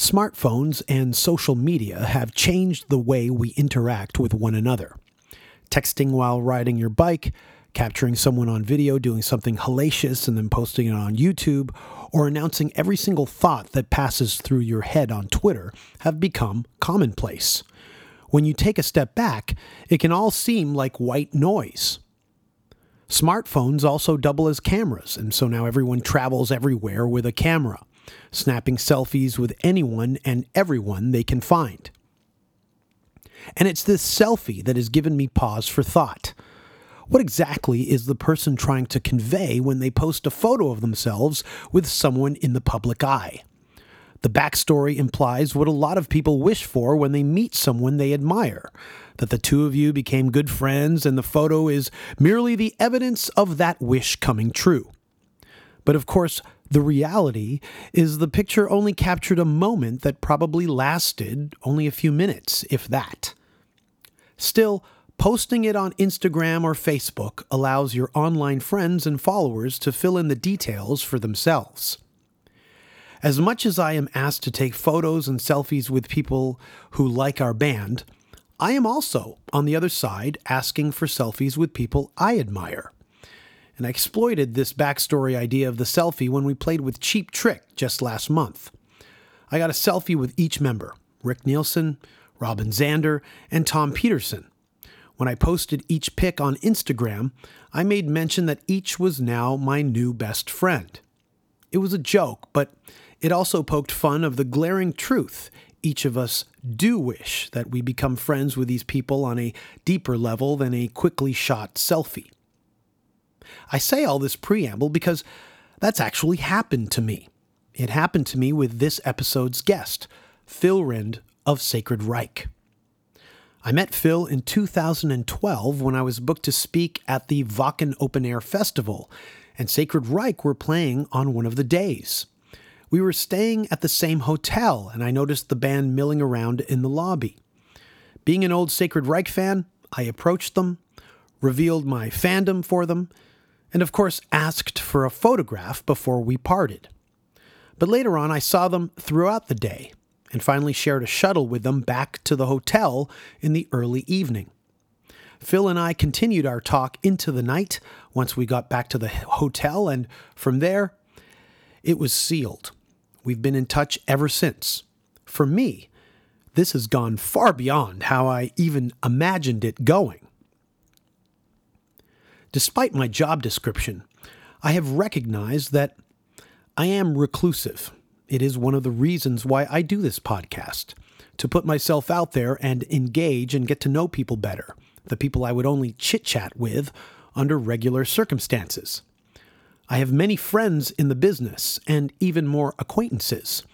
Smartphones and social media have changed the way we interact with one another. Texting while riding your bike, capturing someone on video doing something hellacious and then posting it on YouTube, or announcing every single thought that passes through your head on Twitter have become commonplace. When you take a step back, it can all seem like white noise. Smartphones also double as cameras, and so now everyone travels everywhere with a camera snapping selfies with anyone and everyone they can find. And it's this selfie that has given me pause for thought. What exactly is the person trying to convey when they post a photo of themselves with someone in the public eye? The backstory implies what a lot of people wish for when they meet someone they admire that the two of you became good friends, and the photo is merely the evidence of that wish coming true. But of course, the reality is the picture only captured a moment that probably lasted only a few minutes, if that. Still, posting it on Instagram or Facebook allows your online friends and followers to fill in the details for themselves. As much as I am asked to take photos and selfies with people who like our band, I am also, on the other side, asking for selfies with people I admire and I exploited this backstory idea of the selfie when we played with Cheap Trick just last month. I got a selfie with each member Rick Nielsen, Robin Zander, and Tom Petersson. When I posted each pic on Instagram, I made mention that each was now my new best friend. It was a joke, but it also poked fun of the glaring truth each of us do wish that we become friends with these people on a deeper level than a quickly shot selfie. I say all this preamble because that's actually happened to me. It happened to me with this episode's guest, Phil Rind of Sacred Reich. I met Phil in 2012 when I was booked to speak at the Wacken Open Air Festival, and Sacred Reich were playing on one of the days. We were staying at the same hotel, and I noticed the band milling around in the lobby. Being an old Sacred Reich fan, I approached them, revealed my fandom for them, and of course asked for a photograph before we parted. But later on, I saw them throughout the day and finally shared a shuttle with them back to the hotel in the early evening. Phil and I continued our talk into the night once we got back to the hotel, and from there, it was sealed. We've been in touch ever since. For me, this has gone far beyond how I even imagined it going. Despite my job description, I have recognized that I am reclusive. It is one of the reasons why I do this podcast to put myself out there and engage and get to know people better, the people I would only chit chat with under regular circumstances. I have many friends in the business and even more acquaintances,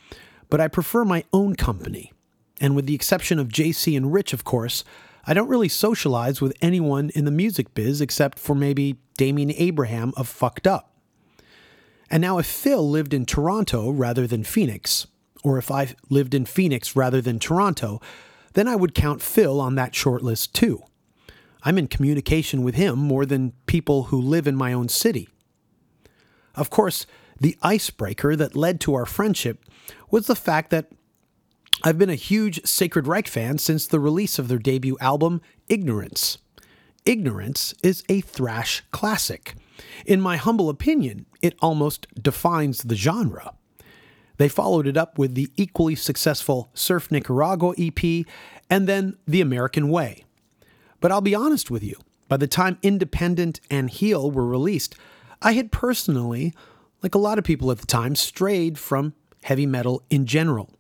but I prefer my own company. And with the exception of JC and Rich, of course, I don't really socialize with anyone in the music biz except for maybe Damian Abraham of Fucked Up. And now, if Phil lived in Toronto rather than Phoenix, or if I lived in Phoenix rather than Toronto, then I would count Phil on that short list too. I'm in communication with him more than people who live in my own city. Of course, the icebreaker that led to our friendship was the fact that I've been a huge Sacred Reich fan since the release of their debut album, Ignorance. Ignorance is a thrash classic. In my humble opinion, it almost defines the genre. They followed it up with the equally successful Surf Nicaragua EP and then The American Way. But I'll be honest with you, by the time Independent and Heal were released, I had personally, like a lot of people at the time, strayed from heavy metal in general.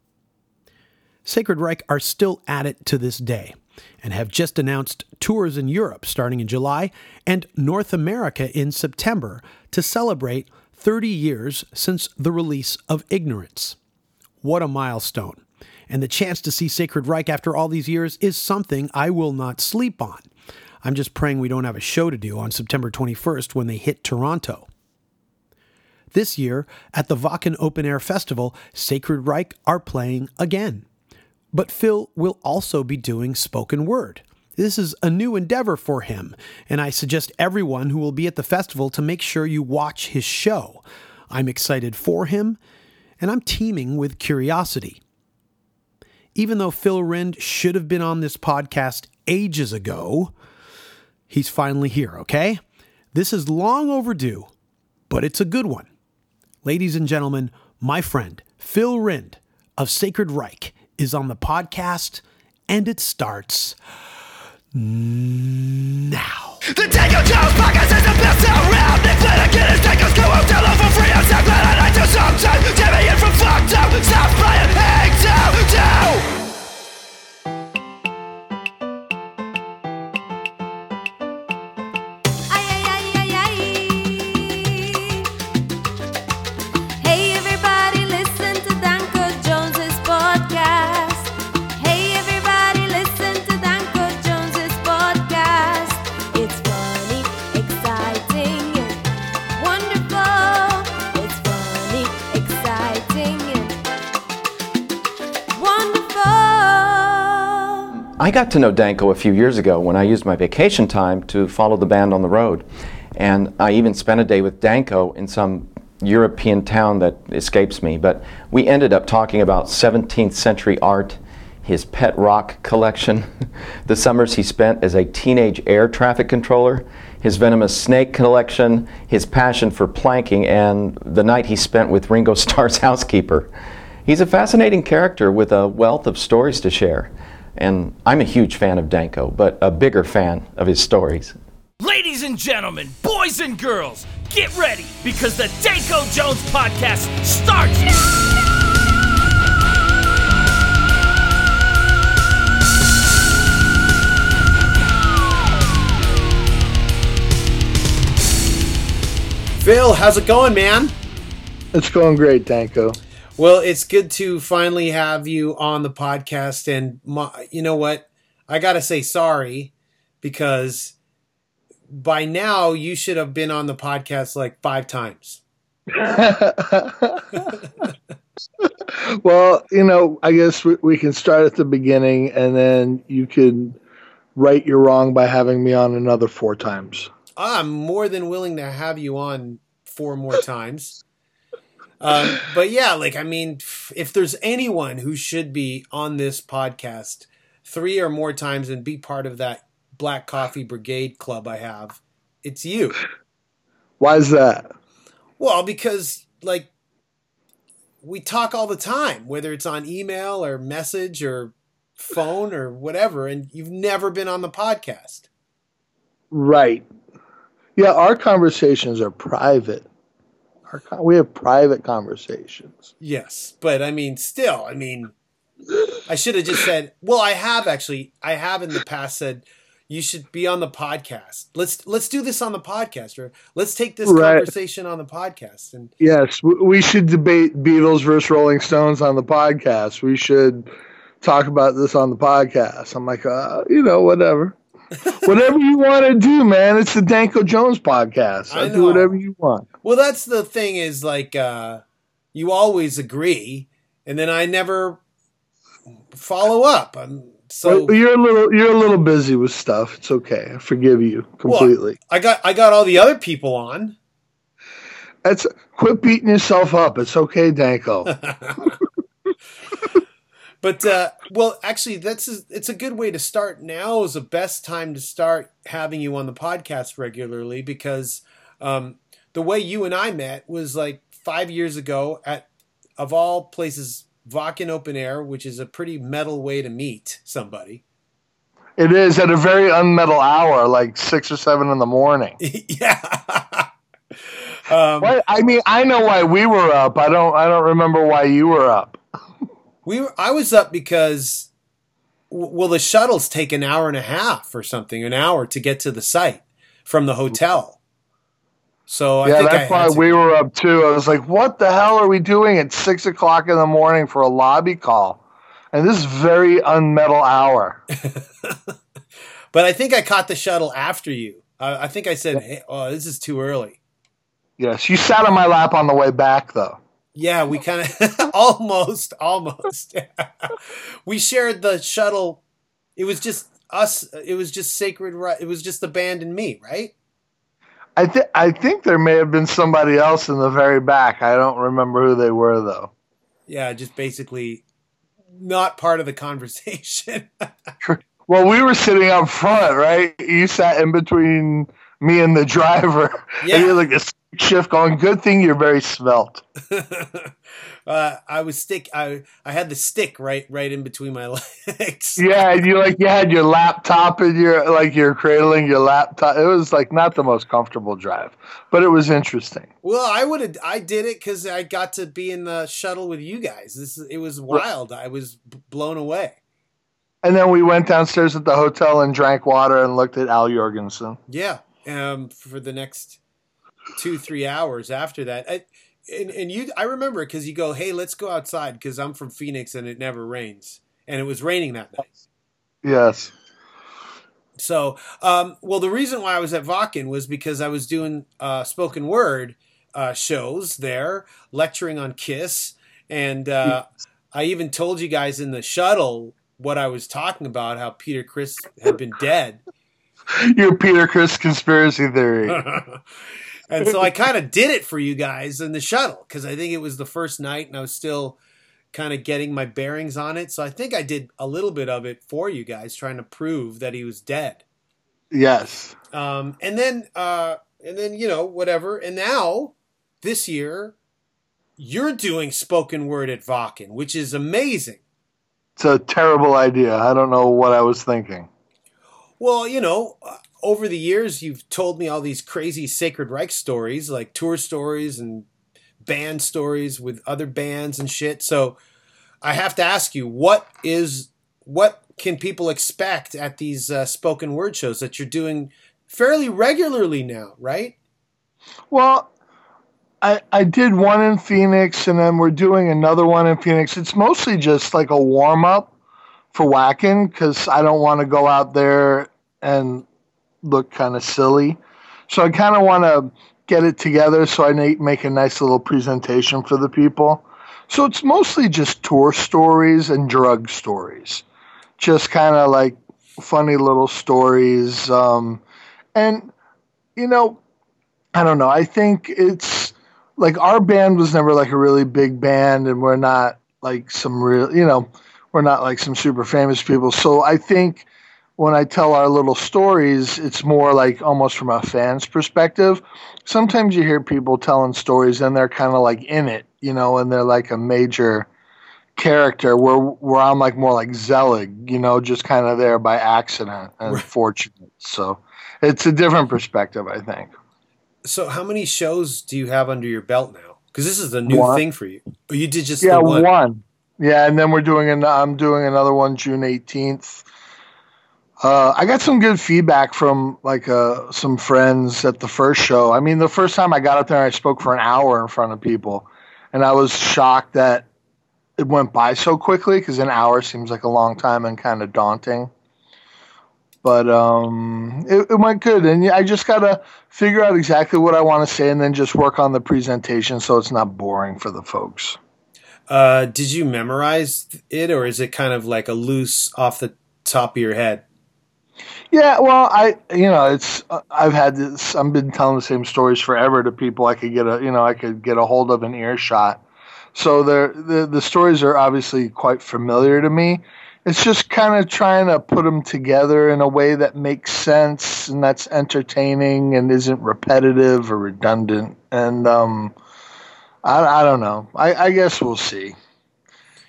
Sacred Reich are still at it to this day and have just announced tours in Europe starting in July and North America in September to celebrate 30 years since the release of Ignorance. What a milestone! And the chance to see Sacred Reich after all these years is something I will not sleep on. I'm just praying we don't have a show to do on September 21st when they hit Toronto. This year, at the Wacken Open Air Festival, Sacred Reich are playing again. But Phil will also be doing spoken word. This is a new endeavor for him, and I suggest everyone who will be at the festival to make sure you watch his show. I'm excited for him, and I'm teeming with curiosity. even though Phil Rind should have been on this podcast ages ago, he's finally here, okay? This is long overdue, but it's a good one. Ladies and gentlemen, my friend Phil Rind of Sacred Reich is on the podcast, and it starts now. The Danko Jones podcast is the best around. Nick Flanagan is love for free. I'm so glad I. Jimmy in from fucked up. Stop playing. Hang down, down. Got to know Danko a few years ago when I used my vacation time to follow the band on the road. And I even spent a day with Danko in some European town that escapes me. But we ended up talking about 17th century art, his pet rock collection, the summers he spent as a teenage air traffic controller, his venomous snake collection, his passion for planking, and the night he spent with Ringo Starr's housekeeper. He's a fascinating character with a wealth of stories to share. And I'm a huge fan of Danko, but a bigger fan of his stories. Ladies and gentlemen, boys and girls, get ready because the Danko Jones podcast starts now. Phil, how's it going, man? It's going great, Danko. Well, it's good to finally have you on the podcast. And my, you know what? I got to say sorry because by now you should have been on the podcast like five times. well, you know, I guess we, we can start at the beginning and then you can right your wrong by having me on another four times. I'm more than willing to have you on four more times. Um, but yeah, like, I mean, if there's anyone who should be on this podcast three or more times and be part of that Black Coffee Brigade club I have, it's you. Why is that? Well, because like we talk all the time, whether it's on email or message or phone or whatever, and you've never been on the podcast. Right. Yeah, our conversations are private. Our we have private conversations. Yes, but I mean, still, I mean, I should have just said. Well, I have actually. I have in the past said you should be on the podcast. Let's let's do this on the podcast, or let's take this Right. conversation on the podcast. And Yes, we, should debate Beatles versus Rolling Stones on the podcast. We should talk about this on the podcast. I'm like, uh, you know, whatever. Whatever you want to do, man. It's the Danko Jones podcast. I I do whatever you want. well, that's the thing is like uh, you always agree, and then I never follow up. I'm so. Well, you're a little you're a little busy with stuff. It's okay. I forgive you completely. I got I got all the other people on. That's quit beating yourself up. It's okay, Danko. But uh, well, actually, that's a, it's a good way to start. Now is the best time to start having you on the podcast regularly because um, the way you and I met was like five years ago at of all places, Wacken Open Air, which is a pretty metal way to meet somebody. it is at a very unmetal hour, like six or seven in the morning. yeah. um? I mean, I know why we were up. I don't. I don't remember why you were up. We were, I was up because well, the shuttles take an hour and a half or something, an hour to get to the site from the hotel. So I yeah, that's why we were up too. I was like, "What the hell are we doing at six o'clock in the morning for a lobby call?" And this is very unmetal hour. But I think I caught the shuttle after you. I, I think I said, hey, "Oh, this is too early." Yes, you sat on my lap on the way back, though. Yeah, we kind of almost, almost. we shared the shuttle. It was just us. It was just sacred. It was just the band and me, right? I think I think there may have been somebody else in the very back. I don't remember who they were though. Yeah, just basically not part of the conversation. Well, we were sitting up front, right? You sat in between me and the driver. Yeah. And you're like a shift going. Good thing you're very svelte. uh, I was stick. I I had the stick right right in between my legs. Yeah, and you like you had your laptop and you're like you're cradling your laptop. It was like not the most comfortable drive, but it was interesting. Well, I would have. I did it because I got to be in the shuttle with you guys. This it was wild. I was blown away. And then we went downstairs at the hotel and drank water and looked at Al Jourgensen. Yeah. Um, for the next two three hours after that. I, and, and you, I remember it because you go, hey, let's go outside because I'm from Phoenix and it never rains, and it was raining that night. Yes. So, um, well, the reason why I was at Wacken was because I was doing uh, spoken word uh, shows there, lecturing on Kiss, and uh, I even told you guys in the shuttle what I was talking about, how Peter Criss had been dead. Your Peter Criss conspiracy theory. and so I kind of did it for you guys in the shuttle because I think it was the first night and I was still kind of getting my bearings on it. So I think I did a little bit of it for you guys, trying to prove that he was dead. yes. Um, and then, uh, and then you know whatever. And now this year, you're doing spoken word at Wacken, which is amazing. It's a terrible idea. I don't know what I was thinking. Well, you know, over the years, you've told me all these crazy Sacred Reich stories, like tour stories and band stories with other bands and shit. So I have to ask you, what is what can people expect at these uh, spoken word shows that you're doing fairly regularly now, right? Well, I I did one in Phoenix, and then we're doing another one in Phoenix. It's mostly just like a warm up for Wacken because I don't want to go out there and look kind of silly. So I kind of want to get it together so I make a nice little presentation for the people. So it's mostly just tour stories and drug stories, just kind of like funny little stories. Um, and you know, I don't know. I think it's like our band was never like a really big band, and we're not like some real, you know, we're not like some super famous people. So I think when I tell our little stories, it's more like almost from a fan's perspective. Sometimes you hear people telling stories and they're kind of like in it, you know, and they're like a major character where where I'm like more like Zelig, you know, just kind of there by accident and Right. fortunate. So it's a different perspective, I think. So how many shows do you have under your belt now? Because this is a new One. thing for you. You did just yeah, one. one. Yeah, and then we're doing an. I'm doing another one June 18th. Uh, I got some good feedback from like uh, some friends at the first show. I mean, the first time I got up there, I spoke for an hour in front of people, and I was shocked that it went by so quickly because an hour seems like a long time and kind of daunting. But um, it, it went good, and I just gotta figure out exactly what I want to say, and then just work on the presentation so it's not boring for the folks. Uh, did you memorize it, or is it kind of like a loose off the top of your head? Yeah, well, I you know it's uh, I've had this I've been telling the same stories forever to people I could get a you know I could get a hold of an earshot. So the the stories are obviously quite familiar to me. It's just kind of trying to put them together in a way that makes sense and that's entertaining and isn't repetitive or redundant. And um, I I don't know. I, I guess we'll see.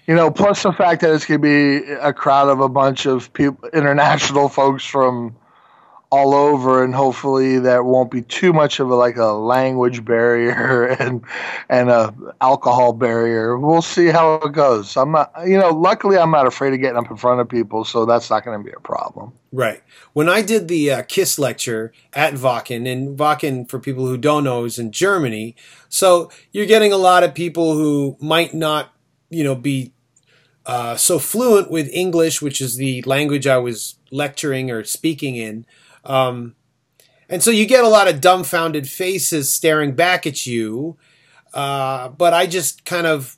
You know, plus the fact that it's going to be a crowd of a bunch of people, international folks from all over, and hopefully that won't be too much of a like a language barrier and and a alcohol barrier. We'll see how it goes. I'm not, you know, luckily I'm not afraid of getting up in front of people, so that's not going to be a problem. Right. When I did the uh, Kiss lecture at Wacken, and Wacken, for people who don't know, is in Germany. So you're getting a lot of people who might not, you know, be uh, so fluent with English, which is the language I was lecturing or speaking in. Um, and so you get a lot of dumbfounded faces staring back at you. Uh, but I just kind of,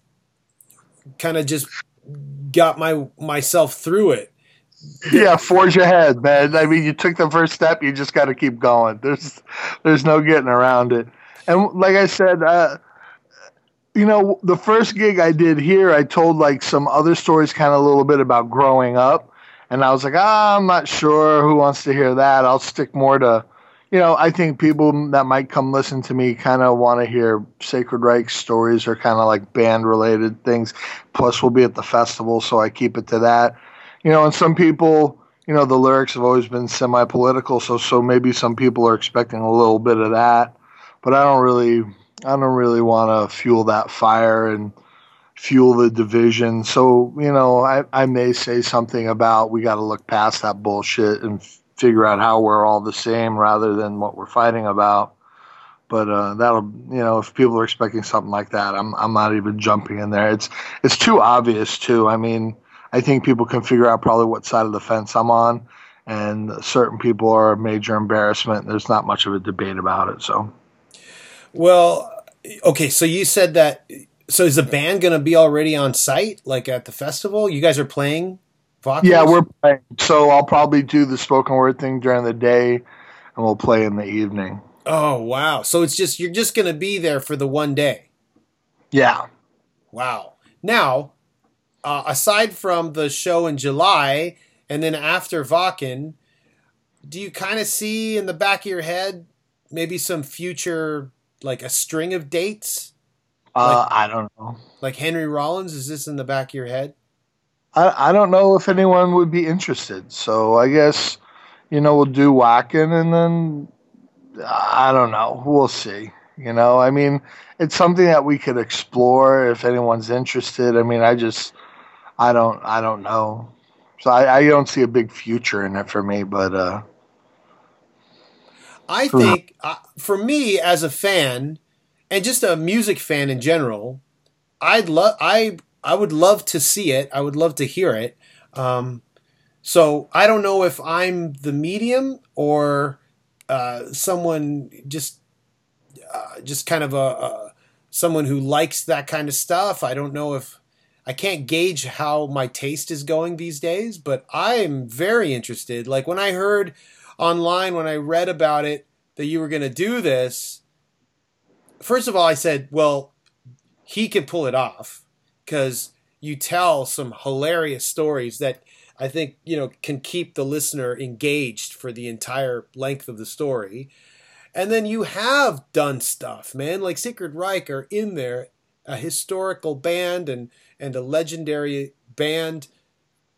kind of just got my myself through it. Yeah, forge ahead, man. I mean, you took the first step. You just got to keep going. There's there's no getting around it. And like I said, uh, you know, the first gig I did here, I told like some other stories, kind of a little bit about growing up, and I was like, ah, I'm not sure who wants to hear that. I'll stick more to, you know, I think people that might come listen to me kind of want to hear Sacred Reich stories or kind of like band related things. Plus, we'll be at the festival, so I keep it to that. You know, and some people, you know, the lyrics have always been semi political, so so maybe some people are expecting a little bit of that, but I don't really, I don't really want to fuel that fire and fuel the division. So, you know, I, I may say something about we got to look past that bullshit and f- figure out how we're all the same rather than what we're fighting about. But uh, that'll, you know, if people are expecting something like that, I'm I'm not even jumping in there. It's it's too obvious too. I mean, I think people can figure out probably what side of the fence I'm on, and certain people are a major embarrassment. There's not much of a debate about it. So. Well, okay, so you said that. So is the band going to be already on site, like at the festival? You guys are playing Wacken? Yeah, we're playing. So I'll probably do the spoken word thing during the day, and we'll play in the evening. Oh wow! So it's just you're just going to be there for the one day. Yeah. Wow. Now, uh, aside from the show in July and then after Wacken, do you kind of see in the back of your head maybe some future, like a string of dates? Uh, I don't know. Like Henry Rollins? Is this in the back of your head? I, I don't know if anyone would be interested. So I guess, you know, we'll do Wacken and then I don't know. We'll see. You know, I mean, it's something that we could explore if anyone's interested. I mean, I just, I don't, I don't know. So I, I don't see a big future in it for me, but uh, I think uh, for me as a fan and just a music fan in general, I'd love I I would love to see it. I would love to hear it. Um, so I don't know if I'm the medium or uh, someone just uh, just kind of a, a someone who likes that kind of stuff. I don't know if I can't gauge how my taste is going these days, but I'm very interested. Like when I heard online when I read about it that you were going to do this, first of all, I said, well, he can pull it off because you tell some hilarious stories that I think, you know, can keep the listener engaged for the entire length of the story. And then you have done stuff, man, like Sacred Reich are in there, a historical band and, and a legendary band.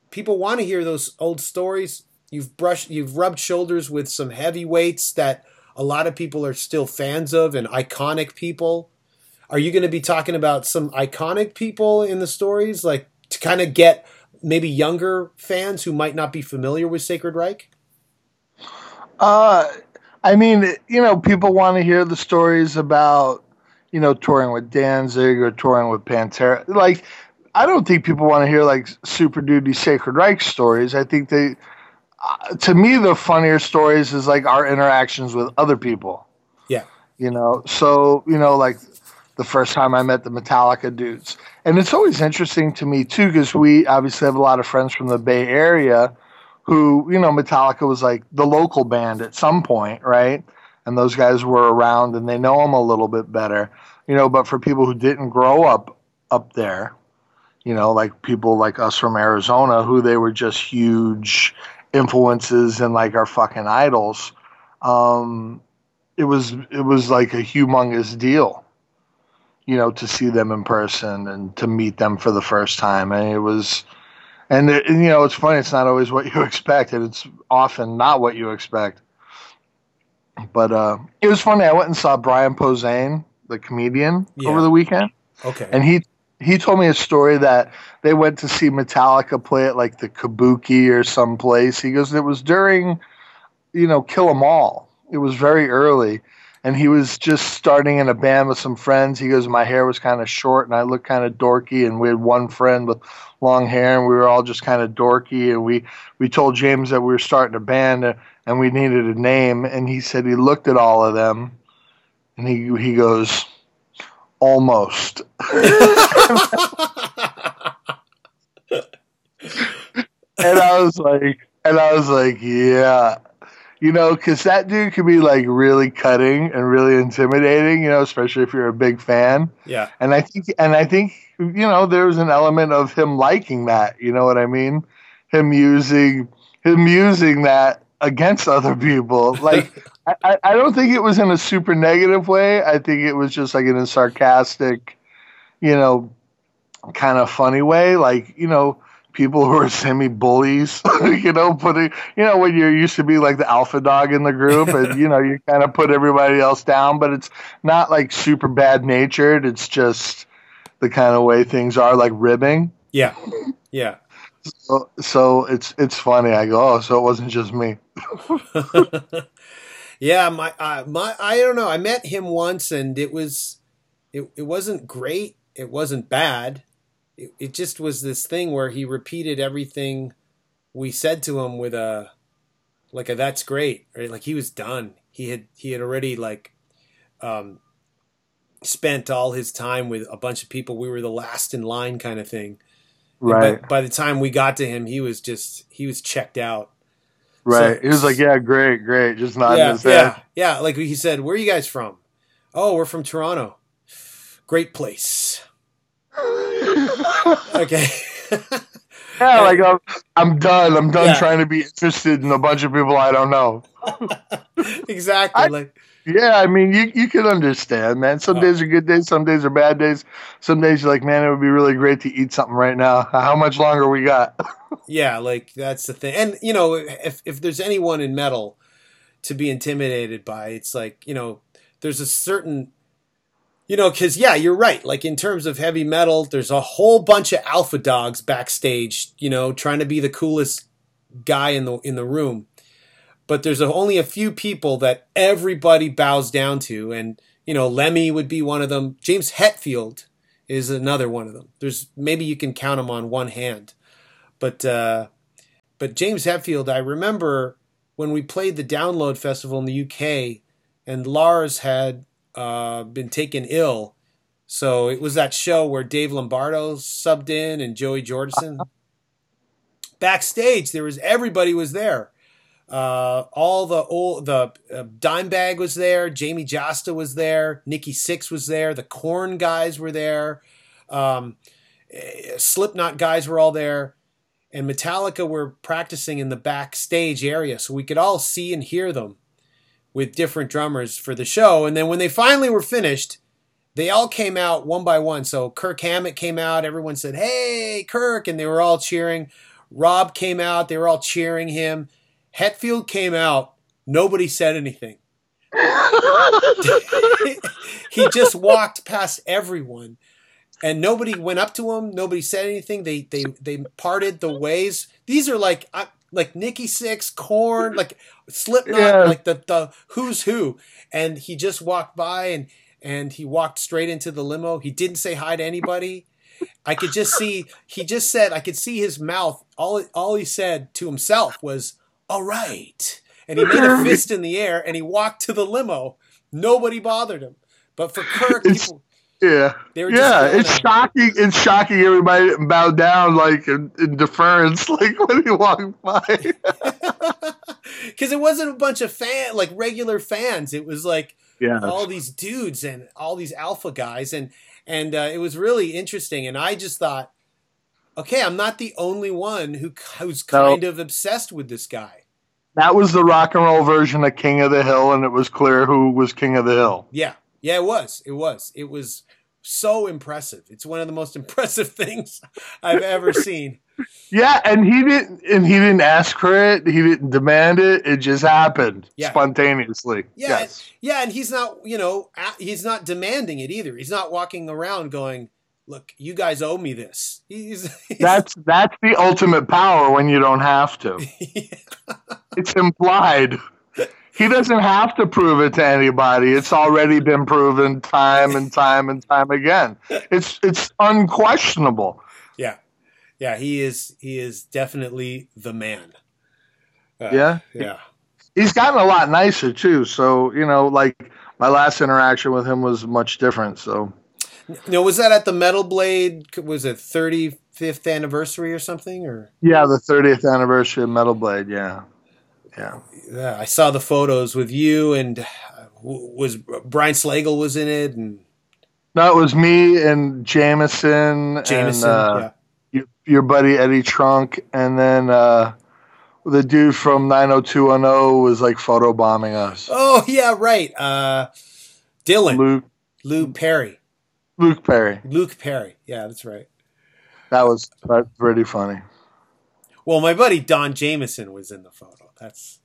People want to hear those old stories. You've brushed, you've rubbed shoulders with some heavyweights that a lot of people are still fans of and iconic people. Are you going to be talking about some iconic people in the stories, like to kind of get maybe younger fans who might not be familiar with Sacred Reich? Uh, I mean, you know, people want to hear the stories about, you know, touring with Danzig or touring with Pantera. Like, I don't think people want to hear like Super Duty Sacred Reich stories. I think they, uh, to me, the funnier stories is like our interactions with other people. Yeah. You know, so you know, like the first time I met the Metallica dudes, and it's always interesting to me too because we obviously have a lot of friends from the Bay Area who, you know, Metallica was like the local band at some point, right? And those guys were around and they know them a little bit better, you know. But for people who didn't grow up up there, you know, like people like us from Arizona, who they were just huge influences and like our fucking idols. Um, it was it was like a humongous deal, you know, to see them in person and to meet them for the first time. And it was, and, it, and you know, it's funny. It's not always what you expect, and it's often not what you expect. But uh, it was funny. I went and saw Brian Posehn, the comedian, Yeah. over the weekend Okay. and he he told me a story that they went to see Metallica play at like the Kabuki or some place. He goes, it was during, you know, Kill 'Em All. It was very early, and he was just starting in a band with some friends. He goes, my hair was kind of short and I looked kind of dorky, and we had one friend with long hair, and we were all just kind of dorky. And we we told James that we were starting a band and we needed a name, and he said he looked at all of them, and he he goes. Almost. and I was like, and I was like, yeah, You know, because that dude could be like really cutting and really intimidating. You know, especially if you're a big fan. Yeah. And I think, and I think, you know, there was an element of him liking that. You know what I mean? Him using, him using that against other people. Like, I- I, don't think it was in a super negative way. I think it was just like in a sarcastic, you know, kind of funny way. Like, you know, people who are semi bullies, you know, putting, you know, when you're used to be like the alpha dog in the group and, you know, you kind of put everybody else down, but it's not like super bad natured. It's just the kind of way things are, like ribbing. Yeah. Yeah. So, so it's it's funny. I go, oh, so it wasn't just me. yeah, my uh, my I don't know. I met him once, and it was it it wasn't great. It wasn't bad. It, it just was this thing where he repeated everything we said to him with a like a that's great, right? Like he was done. He had he had already like um spent all his time with a bunch of people. We were the last in line kind of thing. Right, By, by the time we got to him, he was just he was checked out. Right. so- he was like, yeah, great, great, just nodding yeah, his head. yeah, yeah. Like he said, "Where are you guys from?" Oh, we're from Toronto. Great place. okay. Yeah, like I'm, I'm done. I'm done Yeah. trying to be interested in a bunch of people I don't know. exactly. I- like Yeah, I mean, you you can understand, man. Some Oh. days are good days, some days are bad days. Some days you're like, man, it would be really great to eat something right now. How much longer we got? yeah, like that's the thing. And you know, if if there's anyone in metal to be intimidated by, it's like you know, there's a certain. You know, because yeah, you're right. Like in terms of heavy metal, there's a whole bunch of alpha dogs backstage. You know, trying to be the coolest guy in the in the room. But there's a, only a few people that everybody bows down to, and you know Lemmy would be one of them. James Hetfield is another one of them. There's maybe you can count them on one hand, but uh, but James Hetfield, I remember when we played the Download Festival in the UK, and Lars had uh, been taken ill. So it was that show where Dave Lombardo subbed in and Joey Jordison. Backstage, there was everybody was there. Uh, all the old the uh, Dimebag was there. Jamey Jasta was there. Nikki Sixx was there. The Korn guys were there. Um, eh, Slipknot guys were all there, and Metallica were practicing in the backstage area, so we could all see and hear them with different drummers for the show. And then when they finally were finished, they all came out one by one. So Kirk Hammett came out. Everyone said, "Hey, Kirk!" and they were all cheering. Rob came out. They were all cheering him. Hetfield came out. Nobody said anything. he just walked past everyone, and nobody went up to him. Nobody said anything. They they they parted the ways. These are like uh, like Nikki Sixx, Korn, like Slipknot, Yeah. like the the who's who. And he just walked by and and he walked straight into the limo. He didn't say hi to anybody. I could just see he just said I could see his mouth. All all he said to himself was "All right," and he made a fist in the air and he walked to the limo. Nobody bothered him, but for Kirk, It's- people, Yeah, They were just yeah. It's shocking. It's shocking. Everybody bowed down like in, in deference, like when he walked by. because it wasn't a bunch of fan like regular fans. It was like yeah, all these dudes and all these alpha guys and and uh, it was really interesting and i just thought okay i'm not the only one who who's No. kind of obsessed with this guy that was the rock and roll version of King of the Hill, and it was clear who was King of the Hill. yeah yeah it was it was it was so impressive it's one of the most impressive things i've ever seen Yeah, and he didn't, and he didn't ask for it. He didn't demand it. It just happened Yeah. spontaneously. yeah yes. and, yeah and he's not you know he's not demanding it either he's not walking around going look you guys owe me this he's, he's That's that's the ultimate power when you don't have to. It's implied. He doesn't have to prove it to anybody. It's already been proven time and time and time again. It's it's unquestionable. Yeah, yeah, he is. He is definitely the man. Uh, Yeah. yeah, He's gotten a lot nicer too. So, you know, like my last interaction with him was much different. So No, was that at the Metal Blade? Was it 35th anniversary or something? Or yeah, the thirtieth anniversary of Metal Blade, yeah. Yeah. Yeah, I saw the photos with you and uh, was Brian Slagel was in it and That was me and Jamieson, Jamieson. and uh, yeah. your, your buddy Eddie Trunk, and then uh, the dude from 90210 was like photo bombing us. Oh yeah, right. Uh, Dylan, Luke Luke Perry, Luke Perry. Luke Perry. Yeah, that's right. That was that's pretty funny. Well, my buddy Don Jamieson was in the photo. That's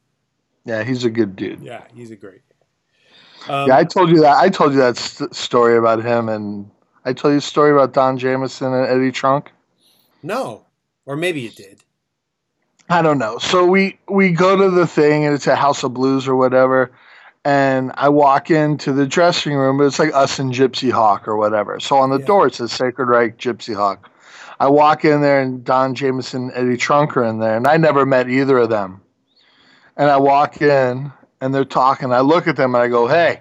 Yeah, he's a good dude. yeah, he's a great. Um, Yeah, I told you that. I told you that st- story about him, and I told you a story about Don Jamieson and Eddie Trunk. no, or maybe you did. I don't know. So we we go to the thing, and it's a House of Blues or whatever. And I walk into the dressing room. It's like us and Gypsy Hawk or whatever. So on the Yeah. door it says Sacred Reich Gypsy Hawk. I walk in there, and Don Jamieson, and Eddie Trunk are in there, and I never met either of them. And I walk in, and they're talking. I look at them, and I go, "Hey."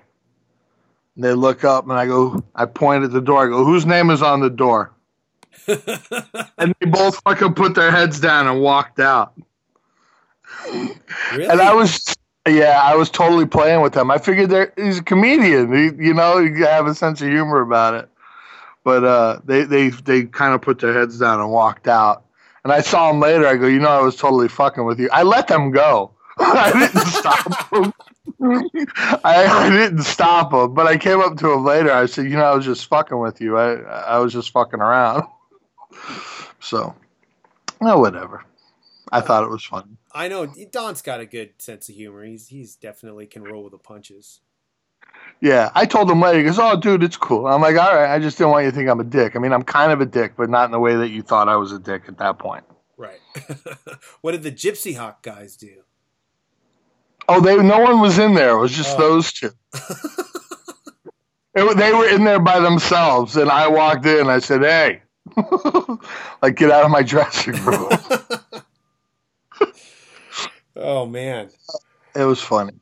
And they look up, and I go, I point at the door. I go, "Whose name is on the door?" and they both fucking put their heads down and walked out. Really? And I was, yeah, I was totally playing with them. I figured he's a comedian. He, you know, you have a sense of humor about it. But uh, they they they kind of put their heads down and walked out. And I saw him later. I go, you know, I was totally fucking with you. I let them go. I didn't stop him. I, I didn't stop him, but I came up to him later. I said, you know, I was just fucking with you. I I was just fucking around. So, no, whatever. I thought it was fun. I know Don's got a good sense of humor. He's he's definitely can roll with the punches. Yeah, I told him later. He goes, "Oh, dude, it's cool." I'm like, "All right." I just didn't want you to think I'm a dick. I mean, I'm kind of a dick, but not in the way that you thought I was a dick at that point. Right. what did the Gypsy Hawk guys do? Oh, they no one was in there. It was just Oh. those two. It they were in there by themselves, and I walked in. I said, "Hey, like get out of my dressing room." Oh man. it was funny.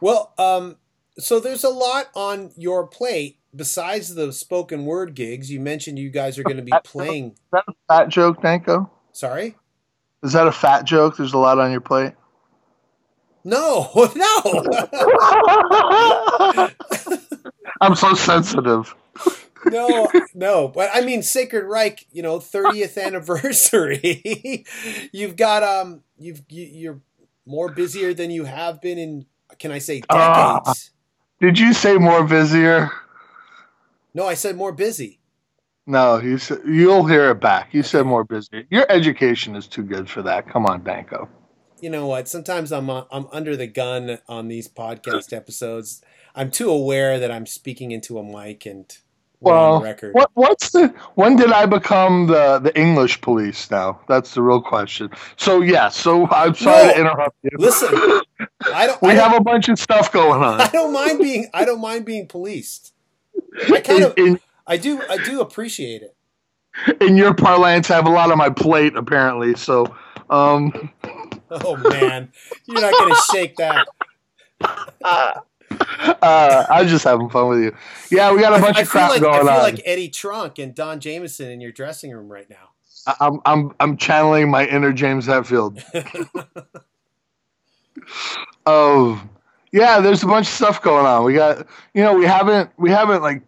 Well, um, so there's a lot on your plate besides the spoken word gigs. You mentioned you guys are going to be playing. Is that a fat joke, Danko? Sorry. Is that a fat joke? There's a lot on your plate. No, no. I'm so sensitive. no, no. But I mean, Sacred Reich, you know, 30th anniversary. you've got um, you've you, you're more busier than you have been in. Can I say Ah. decades? Did you say more busier? no, I said more busy. No, you said, you'll hear it back. You said more busy. Your education is too good for that. Come on, Danko. You know what? Sometimes I'm uh, I'm under the gun on these podcast episodes. I'm too aware that I'm speaking into a mic and we're on Well, record. what what's the when did I become the the English police? Now that's the real question. So yeah, so I'm sorry No. to interrupt you. Listen, I don't. we I don't, have a bunch of stuff going on. I don't mind being. I don't mind being policed. I kind of. In, I do. I do appreciate it. in, in your parlance, I have a lot on my plate apparently. So um, Oh man, you're not going to shake that. uh, I was just having fun with you. Yeah, we got a bunch I of feel crap like I feel on. like Eddie Trunk and Don Jamieson in your dressing room right now. I- I'm I'm I'm channeling my inner James Hetfield. oh, yeah. There's a bunch of stuff going on. We got you know we haven't we haven't like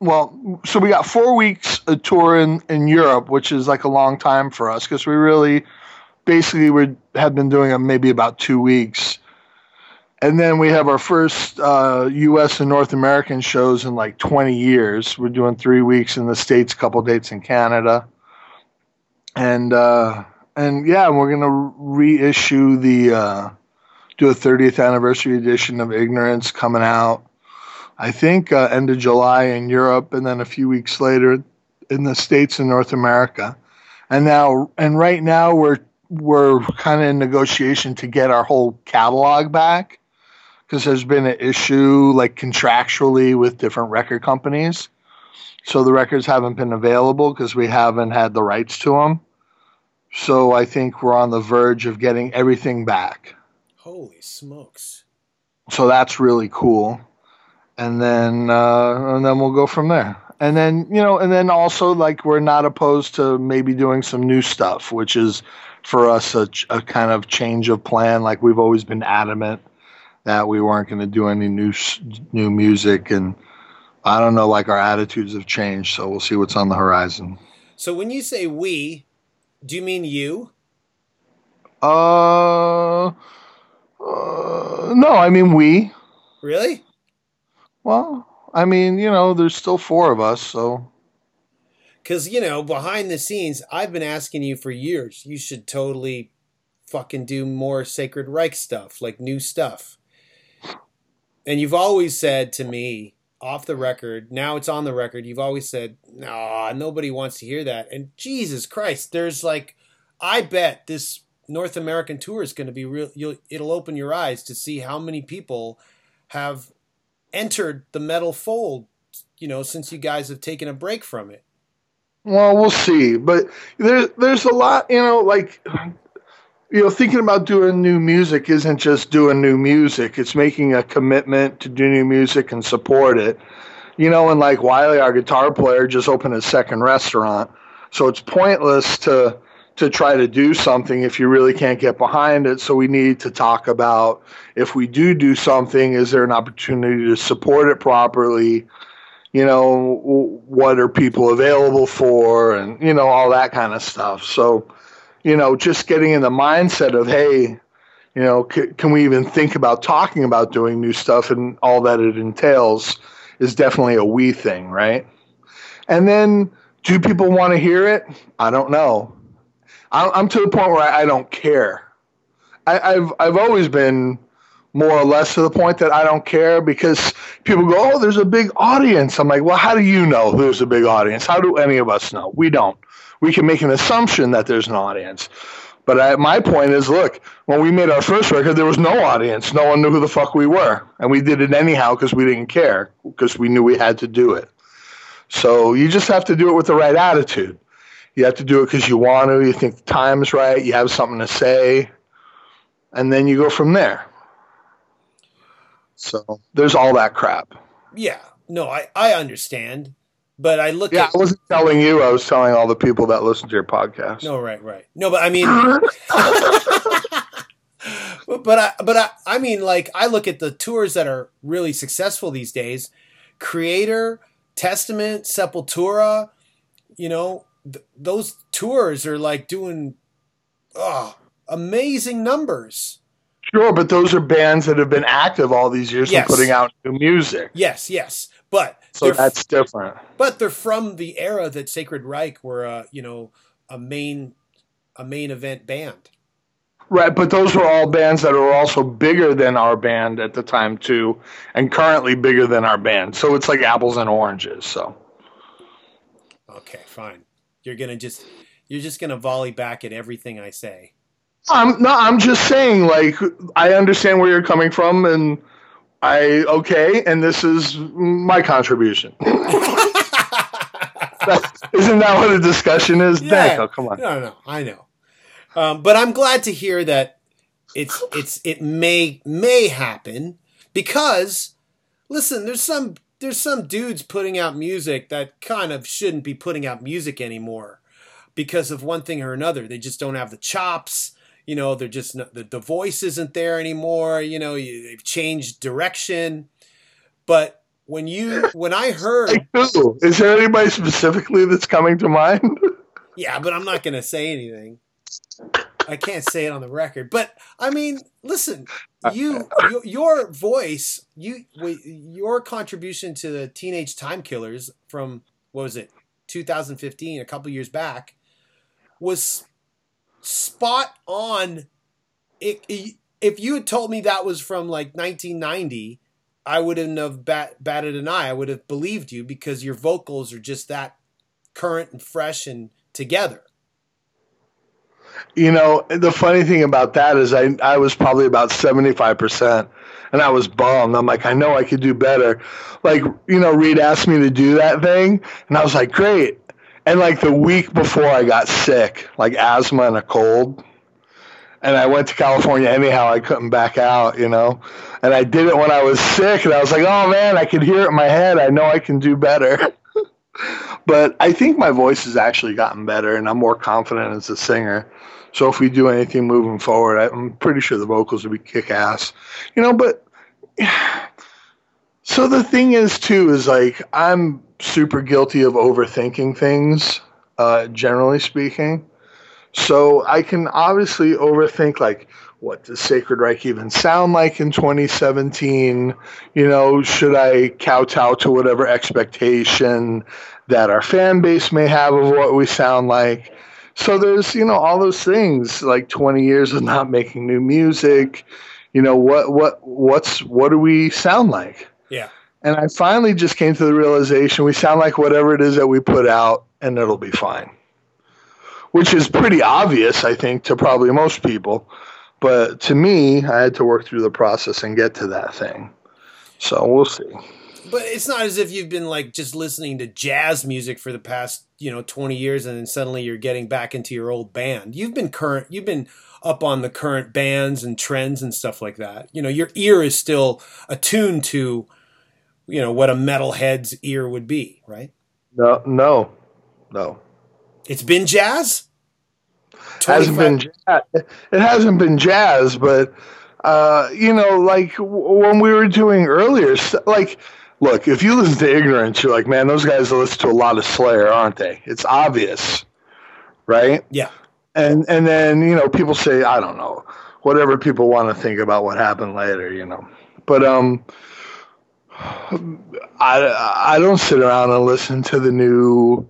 well so we got four weeks a tour in in Europe, which is like a long time for us because we really basically we have been doing it maybe about two weeks. And then we have our first uh, U.S. and North American shows in like 20 years. We're doing three weeks in the states, couple dates in Canada and uh, and yeah, we're gonna reissue the uh, do a 30th anniversary edition of Ignorance coming out. I think uh, end of July in Europe, and then a few weeks later in the states and North America. And now, and right now we're we're kind of in negotiation to get our whole catalog back because there's been an issue like contractually with different record companies. So the records haven't been available because we haven't had the rights to them. So I think we're on the verge of getting everything back. Holy smokes! So that's really cool. And then uh, and then we'll go from there. And then, you know, and then also like we're not opposed to maybe doing some new stuff, which is for us a, a kind of change of plan. Like we've always been adamant that we weren't going to do any new new music, and I don't know, like our attitudes have changed. So we'll see what's on the horizon. So when you say we, do you mean you? Uh, uh no, I mean we. Really? Well, I mean, you know, there's still four of us, so Because, you know, behind the scenes, I've been asking you for years. You should totally fucking do more Sacred Reich stuff, like new stuff. And you've always said to me, off the record, now it's on the record, you've always said, nah, nobody wants to hear that. And Jesus Christ, there's like, I bet this North American tour is going to be real. You'll, it'll open your eyes to see how many people have entered the metal fold, you know, since you guys have taken a break from it. Well, we'll see. But there's there's a lot, you know, like you know, thinking about doing new music isn't just doing new music. It's making a commitment to do new music and support it. You know, and like Wiley, our guitar player, just opened a second restaurant. So it's pointless to to try to do something if you really can't get behind it. So we need to talk about if we do do something, is there an opportunity to support it properly? You know what are people available for and you know all that kind of stuff. So you know just getting in the mindset of hey you know c- can we even think about talking about doing new stuff and all that it entails is definitely a we thing right? And then do people want to hear it? I don't know. I- i'm to the point where i, I don't care. I- I've I've always been more or less to the point that I don't care because people go, "Oh, there's a big audience." I'm like, "Well, how do you know there's a big audience? How do any of us know? We don't. We can make an assumption that there's an audience." But I, my point is, look, when we made our first record, there was no audience. No one knew who the fuck we were, and we did it anyhow because we didn't care because we knew we had to do it. So you just have to do it with the right attitude. You have to do it because you want to. You think the time's right. You have something to say, and then you go from there. So there's all that crap. Yeah, no, I, I understand, but I look Yeah, at I wasn't telling you. I was telling all the people that listen to your podcast. no, right, right, no, but I mean, but I, but I, I mean, like I look at the tours that are really successful these days, Kreator, Testament, Sepultura, you know, th- those tours are like doing, oh, amazing numbers. Sure, but those are bands that have been active all these years Yes. and putting out new music. Yes, yes, but So that's different. but they're from the era that Sacred Reich were, uh, you know, a main a main event band. Right, but those were all bands that are also bigger than our band at the time too, and currently bigger than our band. So it's like apples and oranges. So Okay, fine. You're gonna just you're just gonna volley back at everything I say. I'm no, I'm just saying, like I understand where you're coming from, and I okay, and this is my contribution. Isn't that what a discussion is? You. Come on. No, no, I know. Um, but I'm glad to hear that it's it's it may may happen because listen, there's some there's some dudes putting out music that kind of shouldn't be putting out music anymore because of one thing or another. They just don't have the chops. You know, they're just not, the, the voice isn't there anymore. You know, you, they've changed direction. But when you when I heard who? Is there anybody specifically that's coming to mind? Yeah, but I'm not going to say anything. I can't say it on the record. But I mean, listen, you your, your voice, you your contribution to the Teenage Time Killers from what was it, 2015, a couple years back, was spot on. It, it- if you had told me that was from like 1990, I wouldn't have bat, batted an eye. I would have believed you because your vocals are just that current and fresh and together. You know, the funny thing about that is I I was probably about 75% and I was bummed. I'm like, I know I could do better. Like, you know, Reed asked me to do that thing and I was like, great. And like the week before I got sick, like asthma and a cold, and I went to California anyhow, I couldn't back out, you know. And I did it when I was sick and I was like, oh man, I could hear it in my head. I know I can do better. But I think my voice has actually gotten better, and I'm more confident as a singer. So if we do anything moving forward, I'm pretty sure the vocals will be kick ass. You know, but so the thing is too is like I'm super guilty of overthinking things, uh, generally speaking. So I can obviously overthink like what does Sacred Reich even sound like in 2017? You know, should I kowtow to whatever expectation that our fan base may have of what we sound like? So there's, you know, all those things like 20 years of not making new music. You know, what what what's what do we sound like? Yeah. And I finally just came to the realization we sound like whatever it is that we put out and it'll be fine. Which is pretty obvious, I think, to probably most people. But to me, I had to work through the process and get to that thing. So we'll see. But it's not as if you've been like just listening to jazz music for the past, you know, 20 years and then suddenly you're getting back into your old band. You've been current, you've been up on the current bands and trends and stuff like that. You know, your ear is still attuned to, you know, what a metalhead's ear would be, right? No, no, no. It's been jazz? hasn't been jazz. It hasn't been jazz, but uh, you know, like w- when we were doing earlier, like, look, if you listen to Ignorance, you're like, man, those guys listen to a lot of Slayer, aren't they? It's obvious, right? Yeah. And and then you know, people say, I don't know, whatever people want to think about what happened later, you know, but um. I, I don't sit around and listen to the new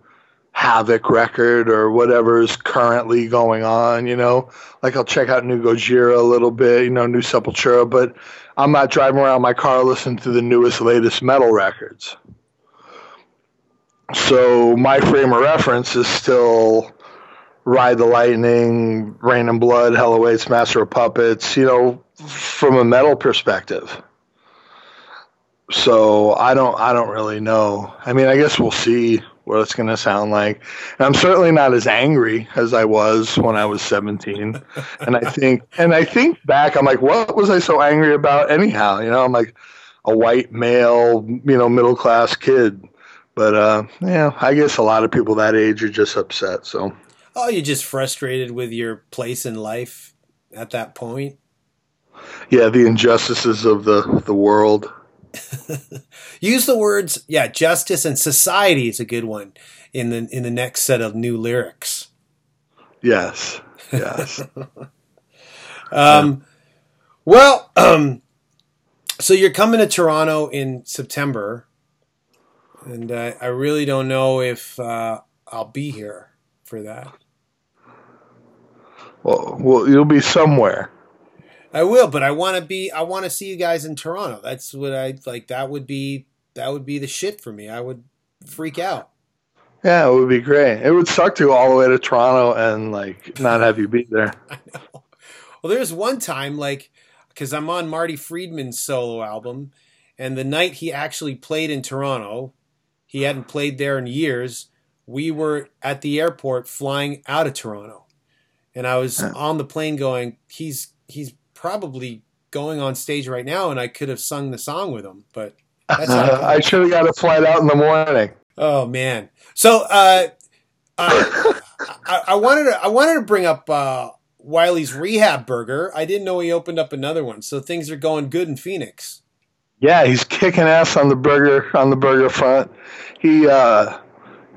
Havok record or whatever is currently going on, you know. Like I'll check out New Gojira a little bit, you know, New Sepultura, but I'm not driving around my car listening to the newest, latest metal records. So my frame of reference is still Ride the Lightning, Reign in Blood, Hell Awaits, Master of Puppets, you know, from a metal perspective. So I don't I don't really know. I mean, I guess we'll see what it's going to sound like. And I'm certainly not as angry as I was when I was 17. and I think and I think back I'm like what was I so angry about anyhow? You know, I'm like a white male, you know, middle class kid. But uh yeah, I guess a lot of people that age are just upset. So Oh, you're just frustrated with your place in life at that point? yeah, the injustices of the the world. Use the words, yeah, justice and society is a good one in the in the next set of new lyrics. Yes. Yes. Um, well, um, so you're coming to Toronto in September, and uh, I really don't know if uh, I'll be here for that. well, well, you'll be somewhere. I will, but I want to be. I want to see you guys in Toronto. That's what I like. That would be that would be the shit for me. I would freak out. Yeah, it would be great. It would suck to go all the way to Toronto and like not have you be there. Well, there's one time, like, because I'm on Marty Friedman's solo album, and the night he actually played in Toronto, he hadn't played there in years. We were at the airport flying out of Toronto, and I was on the plane going, "He's he's probably going on stage right now," and I could have sung the song with him, but that's Uh, I should have got a flight out in the morning. Oh man. So uh, uh, I, I wanted to I wanted to bring up uh, Wiley's Rehab Burger. I didn't know he opened up another one. So things are going good in Phoenix. Yeah, he's kicking ass on the burger on the burger front. He uh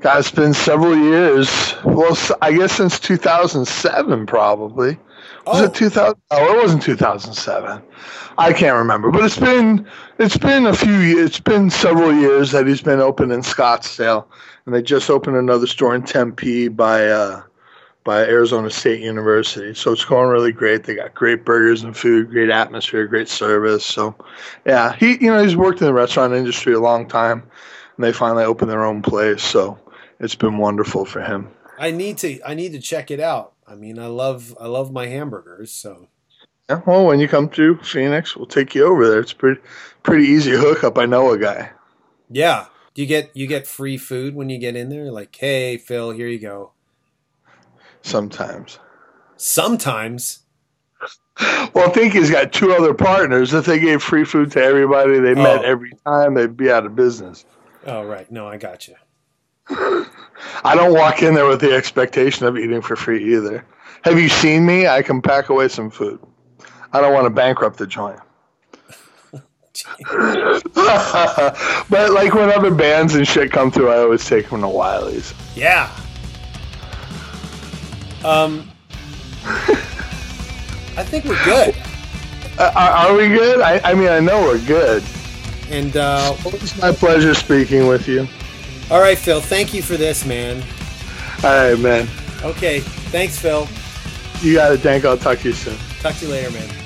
God, it's been several years. Well, I guess since 2007, probably. Was Oh. it 2000? Oh, it wasn't 2007. I can't remember, but it's been it's been a few years. It's been several years that he's been open in Scottsdale, and they just opened another store in Tempe by uh, by Arizona State University. So it's going really great. They got great burgers and food, great atmosphere, great service. So, yeah, he you know he's worked in the restaurant industry a long time, and they finally opened their own place. So it's been wonderful for him. I need to I need to check it out. I mean, I love I love my hamburgers. So Yeah, well, when you come to Phoenix, we'll take you over there. It's pretty pretty easy hookup. I know a guy. yeah, you get you get free food when you get in there. Like, hey, Phil, here you go. Sometimes. Sometimes. Well, I think he's got two other partners. If they gave free food to everybody they oh. met Oh. every time, they'd be out of business. Oh right, no, I got you. I don't walk in there with the expectation of eating for free either. Have you seen me? I can pack away some food. I don't want to bankrupt the joint. but like when other bands and shit come through, I always take them to Wiley's. Yeah. Um, I think we're good. Uh, are, are we good? I, I mean, I know we're good. And uh, It's my pleasure speaking with you. All right, Phil. Thank you for this, man. All right, man. Okay. Thanks, Phil. You got it, Dank. I'll talk to you soon. Talk to you later, man.